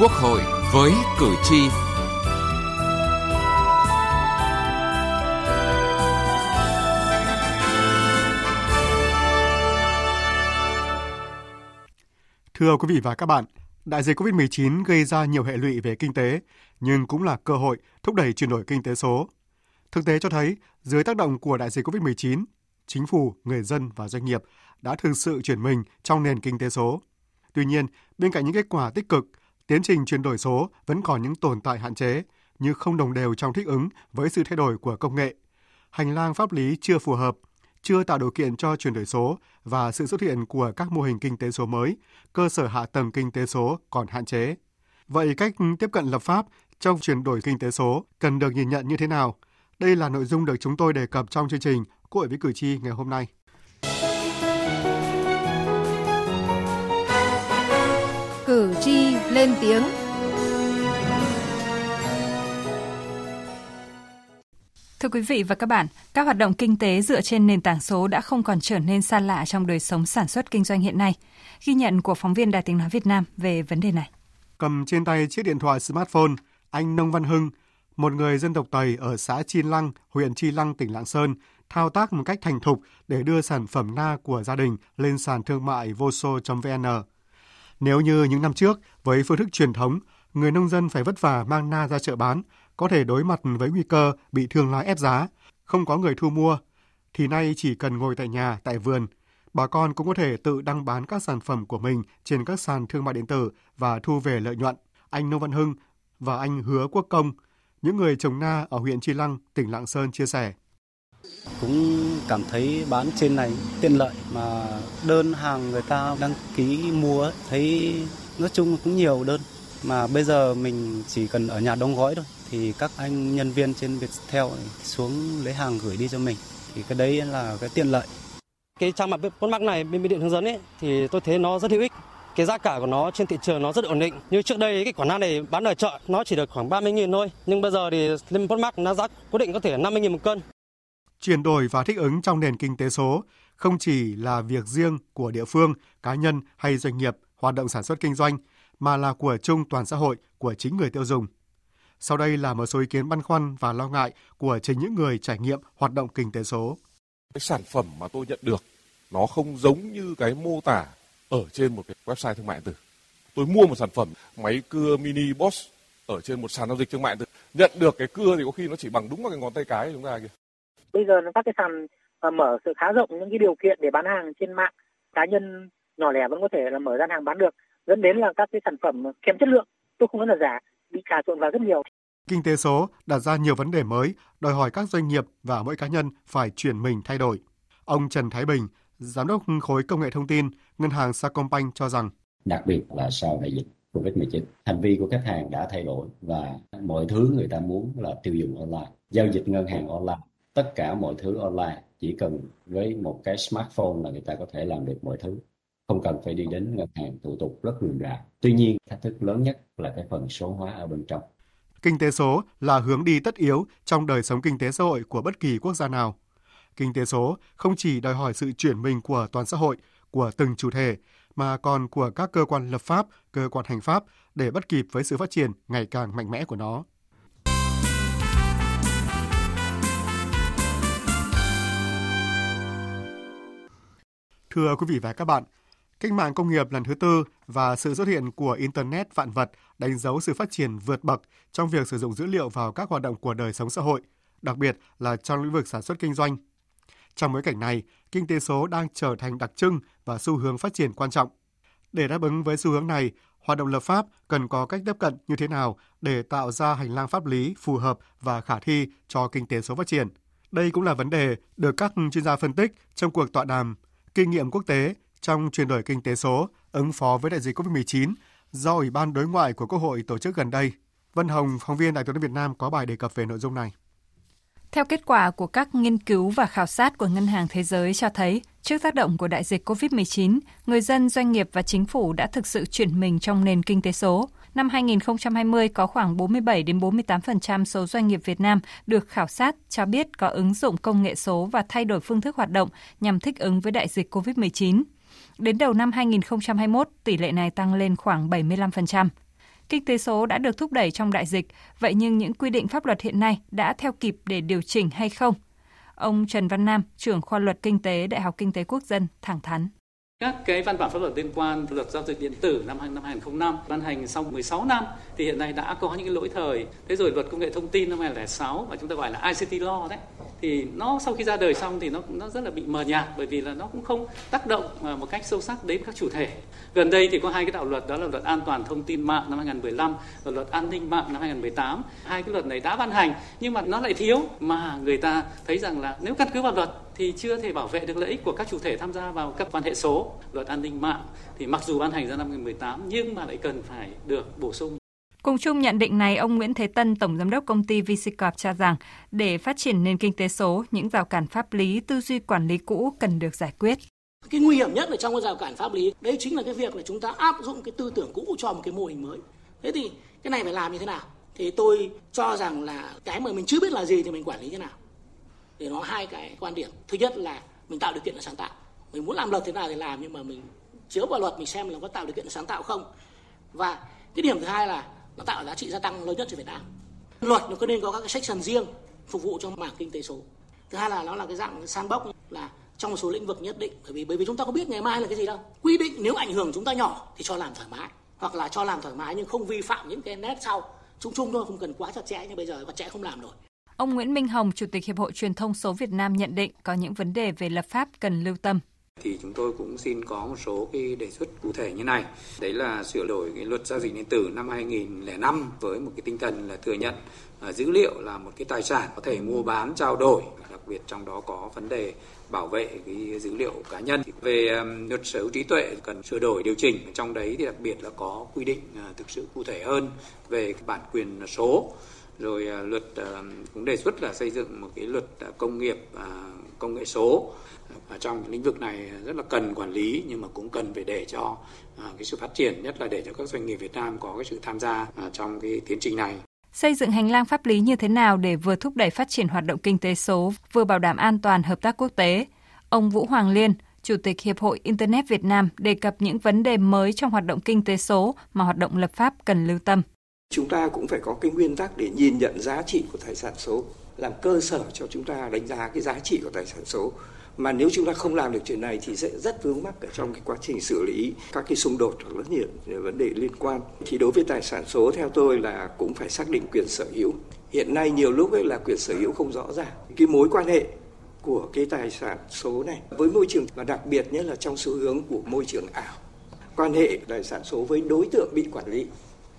Quốc hội với cử tri. Thưa quý vị và các bạn, đại dịch COVID-19 gây ra nhiều hệ lụy về kinh tế, nhưng cũng là cơ hội thúc đẩy chuyển đổi kinh tế số. Thực tế cho thấy, dưới tác động của đại dịch COVID-19, chính phủ, người dân và doanh nghiệp đã thực sự chuyển mình trong nền kinh tế số. Tuy nhiên, bên cạnh những kết quả tích cực, tiến trình chuyển đổi số vẫn còn những tồn tại hạn chế như không đồng đều trong thích ứng với sự thay đổi của công nghệ. Hành lang pháp lý chưa phù hợp, chưa tạo điều kiện cho chuyển đổi số và sự xuất hiện của các mô hình kinh tế số mới, cơ sở hạ tầng kinh tế số còn hạn chế. Vậy cách tiếp cận lập pháp trong chuyển đổi kinh tế số cần được nhìn nhận như thế nào? Đây là nội dung được chúng tôi đề cập trong chương trình Cội với cử tri ngày hôm nay. Cử tri lên tiếng. Thưa quý vị và các bạn, các hoạt động kinh tế dựa trên nền tảng số đã không còn trở nên xa lạ trong đời sống sản xuất kinh doanh hiện nay. Ghi nhận của phóng viên Đài Tiếng Nói Việt Nam về vấn đề này. Cầm trên tay chiếc điện thoại smartphone, anh Nông Văn Hưng, một người dân tộc Tây ở xã Chi Lăng, huyện Chi Lăng, tỉnh Lạng Sơn, thao tác một cách thành thục để đưa sản phẩm na của gia đình lên sàn thương mại voso.vn. Nếu như những năm trước, với phương thức truyền thống, người nông dân phải vất vả mang na ra chợ bán, có thể đối mặt với nguy cơ bị thương lái ép giá, không có người thu mua, thì nay chỉ cần ngồi tại nhà, tại vườn, bà con cũng có thể tự đăng bán các sản phẩm của mình trên các sàn thương mại điện tử và thu về lợi nhuận. Anh Nông Văn Hưng và anh Hứa Quốc Công, những người trồng na ở huyện Chi Lăng, tỉnh Lạng Sơn chia sẻ. Cũng cảm thấy bán trên này tiện lợi mà đơn hàng người ta đăng ký mua thấy nói chung cũng nhiều đơn mà bây giờ mình chỉ cần ở nhà đóng gói thôi, thì các anh nhân viên trên Viettel xuống lấy hàng gửi đi cho mình thì cái đấy là cái tiện lợi. Cái trang mạng Postmark này, bên điện hướng dẫn ấy, thì tôi thấy nó rất hữu ích. Cái giá cả của nó trên thị trường nó rất ổn định. Như trước đây, cái quả na này bán ở chợ, nó chỉ được khoảng 30 000 thôi. Nhưng bây giờ thì lên mắc nó giá cố định có thể 50 000 một cân. Chuyển đổi và thích ứng trong nền kinh tế số không chỉ là việc riêng của địa phương, cá nhân hay doanh nghiệp hoạt động sản xuất kinh doanh, mà là của chung toàn xã hội, của chính người tiêu dùng. Sau đây là một số ý kiến băn khoăn và lo ngại của chính những người trải nghiệm hoạt động kinh tế số. Cái sản phẩm mà tôi nhận được nó không giống như cái mô tả ở trên một cái website thương mại điện tử. Tôi mua một sản phẩm máy cưa mini Boss ở trên một sàn giao dịch thương mại điện tử. Nhận được cái cưa thì có khi nó chỉ bằng đúng vào cái ngón tay cái của chúng ta kìa bây giờ các cái sàn uh, mở sự khá rộng những cái điều kiện để bán hàng trên mạng cá nhân nhỏ lẻ vẫn có thể là mở gian hàng bán được. Dẫn đến là các cái sản phẩm kém chất lượng tôi không nói là giả bị trà trộn vào rất nhiều. Kinh tế số đặt ra nhiều vấn đề mới, đòi hỏi các doanh nghiệp và mỗi cá nhân phải chuyển mình thay đổi. Ông Trần Thái Bình, Giám đốc khối công nghệ thông tin, Ngân hàng Sacombank cho rằng Đặc biệt là sau đại dịch COVID-19, hành vi của khách hàng đã thay đổi và mọi thứ người ta muốn là tiêu dùng online, giao dịch ngân hàng online tất cả mọi thứ online. Chỉ cần với một cái smartphone là người ta có thể làm được mọi thứ. Không cần phải đi đến ngân hàng thủ tục rất rườm rà. Tuy nhiên, thách thức lớn nhất là cái phần số hóa ở bên trong. Kinh tế số là hướng đi tất yếu trong đời sống kinh tế xã hội của bất kỳ quốc gia nào. Kinh tế số không chỉ đòi hỏi sự chuyển mình của toàn xã hội, của từng chủ thể, mà còn của các cơ quan lập pháp, cơ quan hành pháp để bắt kịp với sự phát triển ngày càng mạnh mẽ của nó. Thưa quý vị và các bạn, cách mạng công nghiệp lần thứ tư và sự xuất hiện của Internet vạn vật đánh dấu sự phát triển vượt bậc trong việc sử dụng dữ liệu vào các hoạt động của đời sống xã hội, đặc biệt là trong lĩnh vực sản xuất kinh doanh. Trong bối cảnh này, kinh tế số đang trở thành đặc trưng và xu hướng phát triển quan trọng. Để đáp ứng với xu hướng này, hoạt động lập pháp cần có cách tiếp cận như thế nào để tạo ra hành lang pháp lý phù hợp và khả thi cho kinh tế số phát triển. Đây cũng là vấn đề được các chuyên gia phân tích trong cuộc tọa đàm kinh nghiệm quốc tế trong chuyển đổi kinh tế số, ứng phó với đại dịch COVID-19 do Ủy ban Đối ngoại của Quốc hội tổ chức gần đây. Vân Hồng, phóng viên Đài tiếng Việt Nam có bài đề cập về nội dung này. Theo kết quả của các nghiên cứu và khảo sát của Ngân hàng Thế giới cho thấy, trước tác động của đại dịch COVID-19, người dân, doanh nghiệp và chính phủ đã thực sự chuyển mình trong nền kinh tế số. Năm 2020 có khoảng 47 đến 48% số doanh nghiệp Việt Nam được khảo sát cho biết có ứng dụng công nghệ số và thay đổi phương thức hoạt động nhằm thích ứng với đại dịch COVID-19. Đến đầu năm 2021, tỷ lệ này tăng lên khoảng 75%. Kinh tế số đã được thúc đẩy trong đại dịch, vậy nhưng những quy định pháp luật hiện nay đã theo kịp để điều chỉnh hay không? Ông Trần Văn Nam, trưởng khoa luật kinh tế Đại học Kinh tế Quốc dân thẳng thắn. Các cái văn bản pháp luật liên quan luật giao dịch điện tử năm 2005 ban hành sau 16 năm thì hiện nay đã có những cái lỗi thời. Thế rồi luật công nghệ thông tin năm 2006 mà chúng ta gọi là ICT law đấy, thì nó sau khi ra đời xong thì nó nó rất là bị mờ nhạt bởi vì là nó cũng không tác động à, một cách sâu sắc đến các chủ thể. Gần đây thì có hai cái đạo luật, đó là luật an toàn thông tin mạng năm 2015 và luật an ninh mạng năm 2018. Hai cái luật này đã ban hành nhưng mà nó lại thiếu mà người ta thấy rằng là nếu căn cứ vào luật thì chưa thể bảo vệ được lợi ích của các chủ thể tham gia vào các quan hệ số. Luật an ninh mạng thì mặc dù ban hành ra năm 2018 nhưng mà lại cần phải được bổ sung Cùng chung nhận định này, ông Nguyễn Thế Tân, Tổng Giám đốc công ty VCCorp cho rằng để phát triển nền kinh tế số, những rào cản pháp lý, tư duy quản lý cũ cần được giải quyết. Cái nguy hiểm nhất ở trong cái rào cản pháp lý, đấy chính là cái việc là chúng ta áp dụng cái tư tưởng cũ cho một cái mô hình mới. Thế thì cái này phải làm như thế nào? Thì tôi cho rằng là cái mà mình chưa biết là gì thì mình quản lý thế nào. Để nó hai cái quan điểm. Thứ nhất là mình tạo điều kiện để sáng tạo. Mình muốn làm luật thế nào thì làm, nhưng mà mình chiếu vào luật, mình xem là có tạo điều kiện để sáng tạo không. Và cái điểm thứ hai là nó tạo giá trị gia tăng lớn nhất cho Việt Nam. Luật nó có nên có các cái section riêng phục vụ cho mảng kinh tế số. Thứ hai là nó là cái dạng sandbox là trong một số lĩnh vực nhất định bởi vì bởi vì chúng ta có biết ngày mai là cái gì đâu. Quy định nếu ảnh hưởng chúng ta nhỏ thì cho làm thoải mái hoặc là cho làm thoải mái nhưng không vi phạm những cái nét sau. Chung chung thôi, không cần quá chặt chẽ nhưng bây giờ chặt chẽ không làm rồi Ông Nguyễn Minh Hồng, Chủ tịch Hiệp hội Truyền thông số Việt Nam nhận định có những vấn đề về lập pháp cần lưu tâm thì chúng tôi cũng xin có một số cái đề xuất cụ thể như này. Đấy là sửa đổi cái luật giao dịch điện tử năm 2005 với một cái tinh thần là thừa nhận uh, dữ liệu là một cái tài sản có thể mua bán trao đổi, đặc biệt trong đó có vấn đề bảo vệ cái dữ liệu cá nhân. Về um, luật sở hữu trí tuệ cần sửa đổi điều chỉnh trong đấy thì đặc biệt là có quy định uh, thực sự cụ thể hơn về cái bản quyền số rồi à, luật à, cũng đề xuất là xây dựng một cái luật à, công nghiệp công nghệ số ở trong lĩnh vực này rất là cần quản lý nhưng mà cũng cần phải để cho cái sự phát triển nhất là để cho các doanh nghiệp Việt Nam có cái sự tham gia trong cái tiến trình này. Xây dựng hành lang pháp lý như thế nào để vừa thúc đẩy phát triển hoạt động kinh tế số, vừa bảo đảm an toàn hợp tác quốc tế? Ông Vũ Hoàng Liên, Chủ tịch Hiệp hội Internet Việt Nam đề cập những vấn đề mới trong hoạt động kinh tế số mà hoạt động lập pháp cần lưu tâm. Chúng ta cũng phải có cái nguyên tắc để nhìn nhận giá trị của tài sản số, làm cơ sở cho chúng ta đánh giá cái giá trị của tài sản số. Mà nếu chúng ta không làm được chuyện này thì sẽ rất vướng mắc ở trong cái quá trình xử lý các cái xung đột hoặc rất nhiều vấn đề liên quan. Thì đối với tài sản số theo tôi là cũng phải xác định quyền sở hữu. Hiện nay nhiều lúc ấy là quyền sở hữu không rõ ràng. Cái mối quan hệ của cái tài sản số này với môi trường và đặc biệt nhất là trong xu hướng của môi trường ảo. Quan hệ tài sản số với đối tượng bị quản lý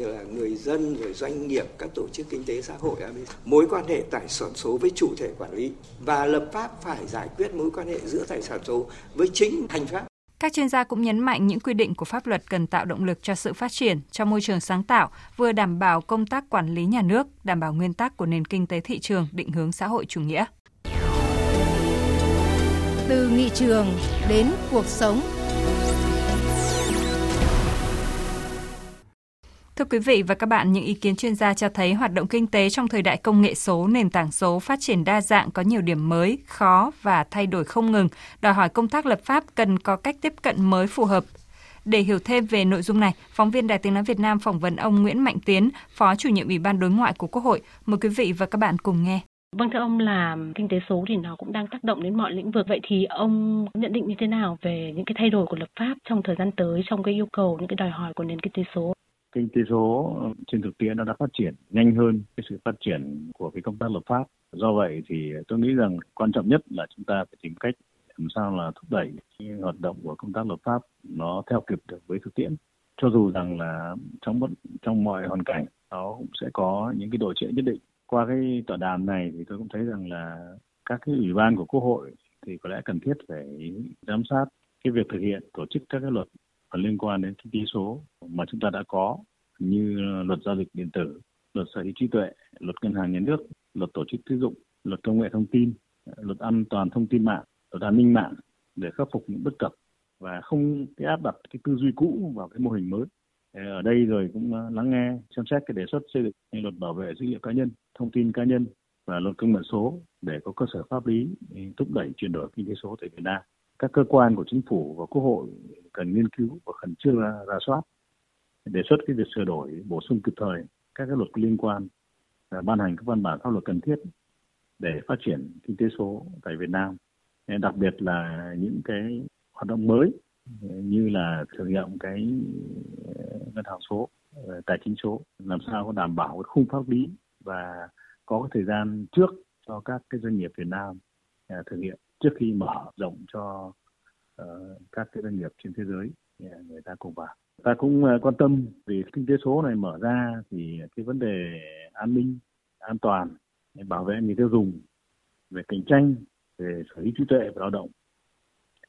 là người dân rồi doanh nghiệp các tổ chức kinh tế xã hội mối quan hệ tài sản số với chủ thể quản lý và lập pháp phải giải quyết mối quan hệ giữa tài sản số với chính hành pháp các chuyên gia cũng nhấn mạnh những quy định của pháp luật cần tạo động lực cho sự phát triển trong môi trường sáng tạo, vừa đảm bảo công tác quản lý nhà nước, đảm bảo nguyên tắc của nền kinh tế thị trường định hướng xã hội chủ nghĩa. Từ nghị trường đến cuộc sống Thưa quý vị và các bạn, những ý kiến chuyên gia cho thấy hoạt động kinh tế trong thời đại công nghệ số, nền tảng số phát triển đa dạng có nhiều điểm mới, khó và thay đổi không ngừng, đòi hỏi công tác lập pháp cần có cách tiếp cận mới phù hợp. Để hiểu thêm về nội dung này, phóng viên Đài Tiếng Nói Việt Nam phỏng vấn ông Nguyễn Mạnh Tiến, Phó chủ nhiệm Ủy ban Đối ngoại của Quốc hội. Mời quý vị và các bạn cùng nghe. Vâng thưa ông là kinh tế số thì nó cũng đang tác động đến mọi lĩnh vực. Vậy thì ông nhận định như thế nào về những cái thay đổi của lập pháp trong thời gian tới trong cái yêu cầu những cái đòi hỏi của nền kinh tế số? Kinh tế số ờ, trên thực tiễn nó đã phát triển nhanh hơn cái sự phát triển của cái công tác lập pháp. Do vậy thì tôi nghĩ rằng quan trọng nhất là chúng ta phải tìm cách làm sao là thúc đẩy hoạt động của công tác lập pháp nó theo kịp được với thực tiễn. Cho dù rằng là trong bất, trong mọi hoàn cảnh, nó cũng sẽ có những cái độ trễ nhất định. Qua cái tọa đàm này thì tôi cũng thấy rằng là các cái ủy ban của Quốc hội thì có lẽ cần thiết phải giám sát cái việc thực hiện tổ chức các cái luật liên quan đến kinh tế số mà chúng ta đã có như luật giao dịch điện tử, luật sở hữu trí tuệ, luật ngân hàng nhà nước, luật tổ chức tín dụng, luật công nghệ thông tin, luật an toàn thông tin mạng, luật an ninh mạng để khắc phục những bất cập và không cái áp đặt cái tư duy cũ vào cái mô hình mới. Ở đây rồi cũng ờ, lắng nghe xem xét cái đề xuất xây dựng luật bảo vệ dữ liệu cá nhân, thông tin cá nhân và luật công nghệ số để có cơ sở pháp lý ờ, thúc đẩy chuyển đổi kinh tế số tại Việt Nam. Các cơ quan của chính phủ và quốc hội cần nghiên cứu và khẩn trương ra soát đề xuất cái việc sửa đổi, bổ sung kịp thời các cái luật liên quan và ban hành các văn bản pháp luật cần thiết để phát triển kinh tế số tại Việt Nam. Đặc biệt là những cái hoạt động mới như là thử nghiệm cái ờ, ngân hàng số ờ, tài chính số, làm sao có đảm bảo cái khung pháp lý và có cái thời gian trước cho các cái doanh nghiệp Việt Nam à, thực hiện trước khi mở rộng cho uh, các cái doanh nghiệp trên thế giới người ta cùng vào. Ta cũng ờ, quan tâm vì kinh tế số này mở ra thì cái vấn đề an ninh, an toàn, bảo vệ người tiêu dùng, về cạnh tranh, về sở hữu trí tuệ và lao động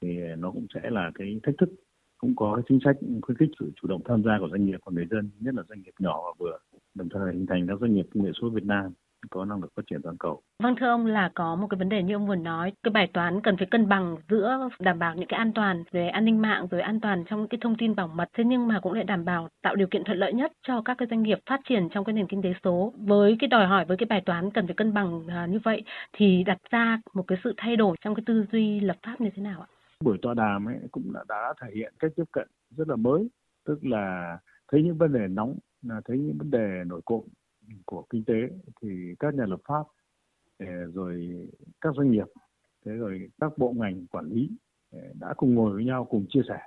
thì nó cũng sẽ là cái thách thức cũng có cái chính sách khuyến khích sự chủ động tham gia của doanh nghiệp và người dân nhất là doanh nghiệp nhỏ và vừa đồng thời hình thành các doanh nghiệp công nghệ số Việt Nam có năng lực phát triển toàn cầu. Vâng thưa ông là có một cái vấn đề như ông vừa nói, cái bài toán cần phải cân bằng giữa đảm bảo những cái an toàn về an ninh mạng rồi an toàn trong cái thông tin bảo mật thế nhưng mà cũng lại đảm bảo tạo điều kiện thuận lợi nhất cho các cái doanh nghiệp phát triển trong cái nền kinh tế số. Với cái đòi hỏi với cái bài toán cần phải cân bằng à, như vậy thì đặt ra một cái sự thay đổi trong cái tư duy lập pháp như thế nào ạ? Buổi tọa đàm ấy cũng đã, đã thể hiện cách tiếp cận rất là mới, tức là thấy những vấn đề nóng, là thấy những vấn đề nổi cộm của kinh tế thì các nhà lập pháp ờ, rồi các doanh nghiệp, thế rồi các bộ ngành quản lý ờ, đã cùng ngồi với nhau cùng chia sẻ.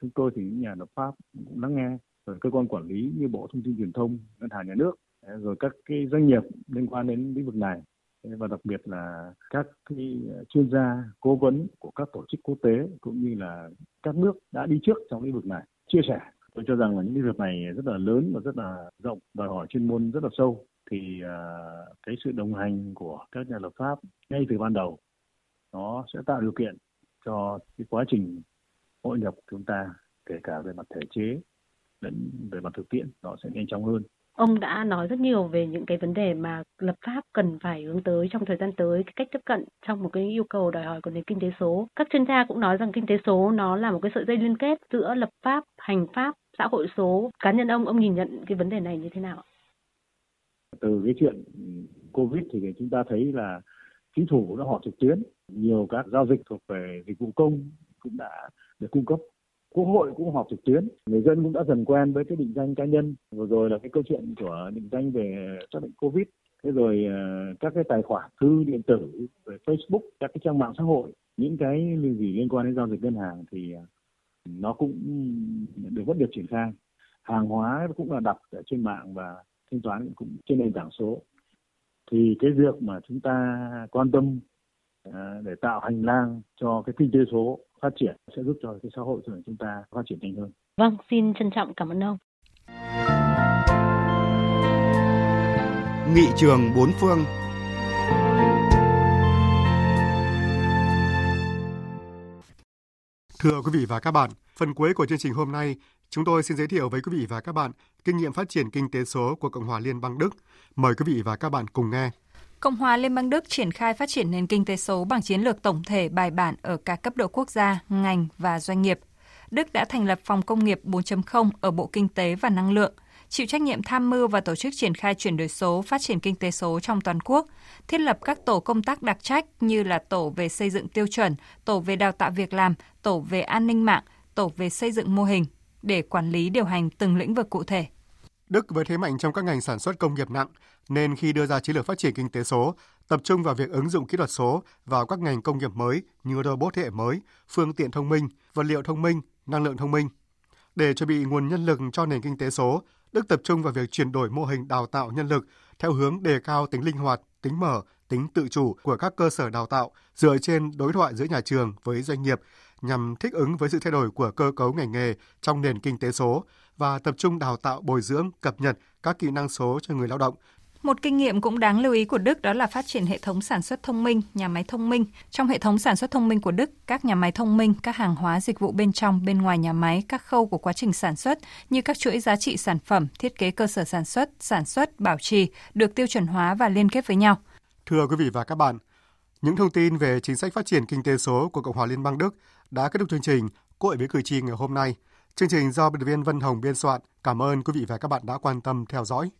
Chúng tôi thì những nhà lập pháp cũng lắng nghe, rồi cơ quan quản lý như bộ thông tin truyền thông, ngân hàng nhà nước rồi các cái doanh nghiệp liên quan đến lĩnh vực này. Và đặc biệt là các cái chuyên gia cố vấn của các tổ chức quốc tế cũng như là các nước đã đi trước trong lĩnh vực này, chia sẻ tôi cho rằng là những cái việc này rất là lớn và rất là rộng đòi hỏi chuyên môn rất là sâu thì uh, cái sự đồng hành của các nhà lập pháp ngay từ ban đầu nó sẽ tạo điều kiện cho cái quá trình hội nhập của chúng ta kể cả về mặt thể chế lẫn về mặt thực tiễn nó sẽ nhanh chóng hơn Ông đã nói rất nhiều về những cái vấn đề mà lập pháp cần phải hướng tới trong thời gian tới, cái cách tiếp cận trong một cái yêu cầu đòi hỏi của nền kinh tế số. Các chuyên gia cũng nói rằng kinh tế số nó là một cái sợi dây liên kết giữa lập pháp, hành pháp, xã hội số. Cá nhân ông, ông nhìn nhận cái vấn đề này như thế nào? Từ cái chuyện Covid thì chúng ta thấy là chính phủ đã họp trực tuyến, nhiều các giao dịch thuộc về dịch vụ công cũng đã được cung cấp quốc hội cũng họp trực tuyến người dân cũng đã dần quen với cái định danh cá nhân vừa rồi là cái câu chuyện của định danh về xác định covid thế rồi ờ, các cái tài khoản thư điện tử về facebook các cái trang mạng xã hội những cái gì liên quan đến giao dịch ngân hàng thì ờ, nó cũng được vẫn được triển khai hàng hóa cũng là đặt ở trên mạng và thanh toán cũng trên nền tảng số thì cái việc mà chúng ta quan tâm uh, để tạo hành lang cho cái kinh tế số phát triển sẽ giúp cho cái xã hội của chúng ta phát triển nhanh hơn. Vâng, xin trân trọng cảm ơn ông. Nghị trường bốn phương Thưa quý vị và các bạn, phần cuối của chương trình hôm nay, chúng tôi xin giới thiệu với quý vị và các bạn kinh nghiệm phát triển kinh tế số của Cộng hòa Liên bang Đức. Mời quý vị và các bạn cùng nghe. Cộng hòa Liên bang Đức triển khai phát triển nền kinh tế số bằng chiến lược tổng thể bài bản ở cả cấp độ quốc gia, ngành và doanh nghiệp. Đức đã thành lập phòng công nghiệp 4.0 ở Bộ Kinh tế và Năng lượng, chịu trách nhiệm tham mưu và tổ chức triển khai chuyển đổi số, phát triển kinh tế số trong toàn quốc, thiết lập các tổ công tác đặc trách như là tổ về xây dựng tiêu chuẩn, tổ về đào tạo việc làm, tổ về an ninh mạng, tổ về xây dựng mô hình để quản lý điều hành từng lĩnh vực cụ thể. Đức với thế mạnh trong các ngành sản xuất công nghiệp nặng, nên khi đưa ra chiến lược phát triển kinh tế số, tập trung vào việc ứng dụng kỹ thuật số vào các ngành công nghiệp mới như robot thế hệ mới, phương tiện thông minh, vật liệu thông minh, năng lượng thông minh. Để chuẩn bị nguồn nhân lực cho nền kinh tế số, Đức tập trung vào việc chuyển đổi mô hình đào tạo nhân lực theo hướng đề cao tính linh hoạt, tính mở, tính tự chủ của các cơ sở đào tạo dựa trên đối thoại giữa nhà trường với doanh nghiệp nhằm thích ứng với sự thay đổi của cơ cấu ngành nghề trong nền kinh tế số và tập trung đào tạo bồi dưỡng, cập nhật các kỹ năng số cho người lao động một kinh nghiệm cũng đáng lưu ý của Đức đó là phát triển hệ thống sản xuất thông minh, nhà máy thông minh. Trong hệ thống sản xuất thông minh của Đức, các nhà máy thông minh, các hàng hóa dịch vụ bên trong, bên ngoài nhà máy, các khâu của quá trình sản xuất như các chuỗi giá trị sản phẩm, thiết kế cơ sở sản xuất, sản xuất, bảo trì được tiêu chuẩn hóa và liên kết với nhau. Thưa quý vị và các bạn, những thông tin về chính sách phát triển kinh tế số của Cộng hòa Liên bang Đức đã kết thúc chương trình Cội với cử tri ngày hôm nay. Chương trình do biên tập viên Vân Hồng biên soạn. Cảm ơn quý vị và các bạn đã quan tâm theo dõi.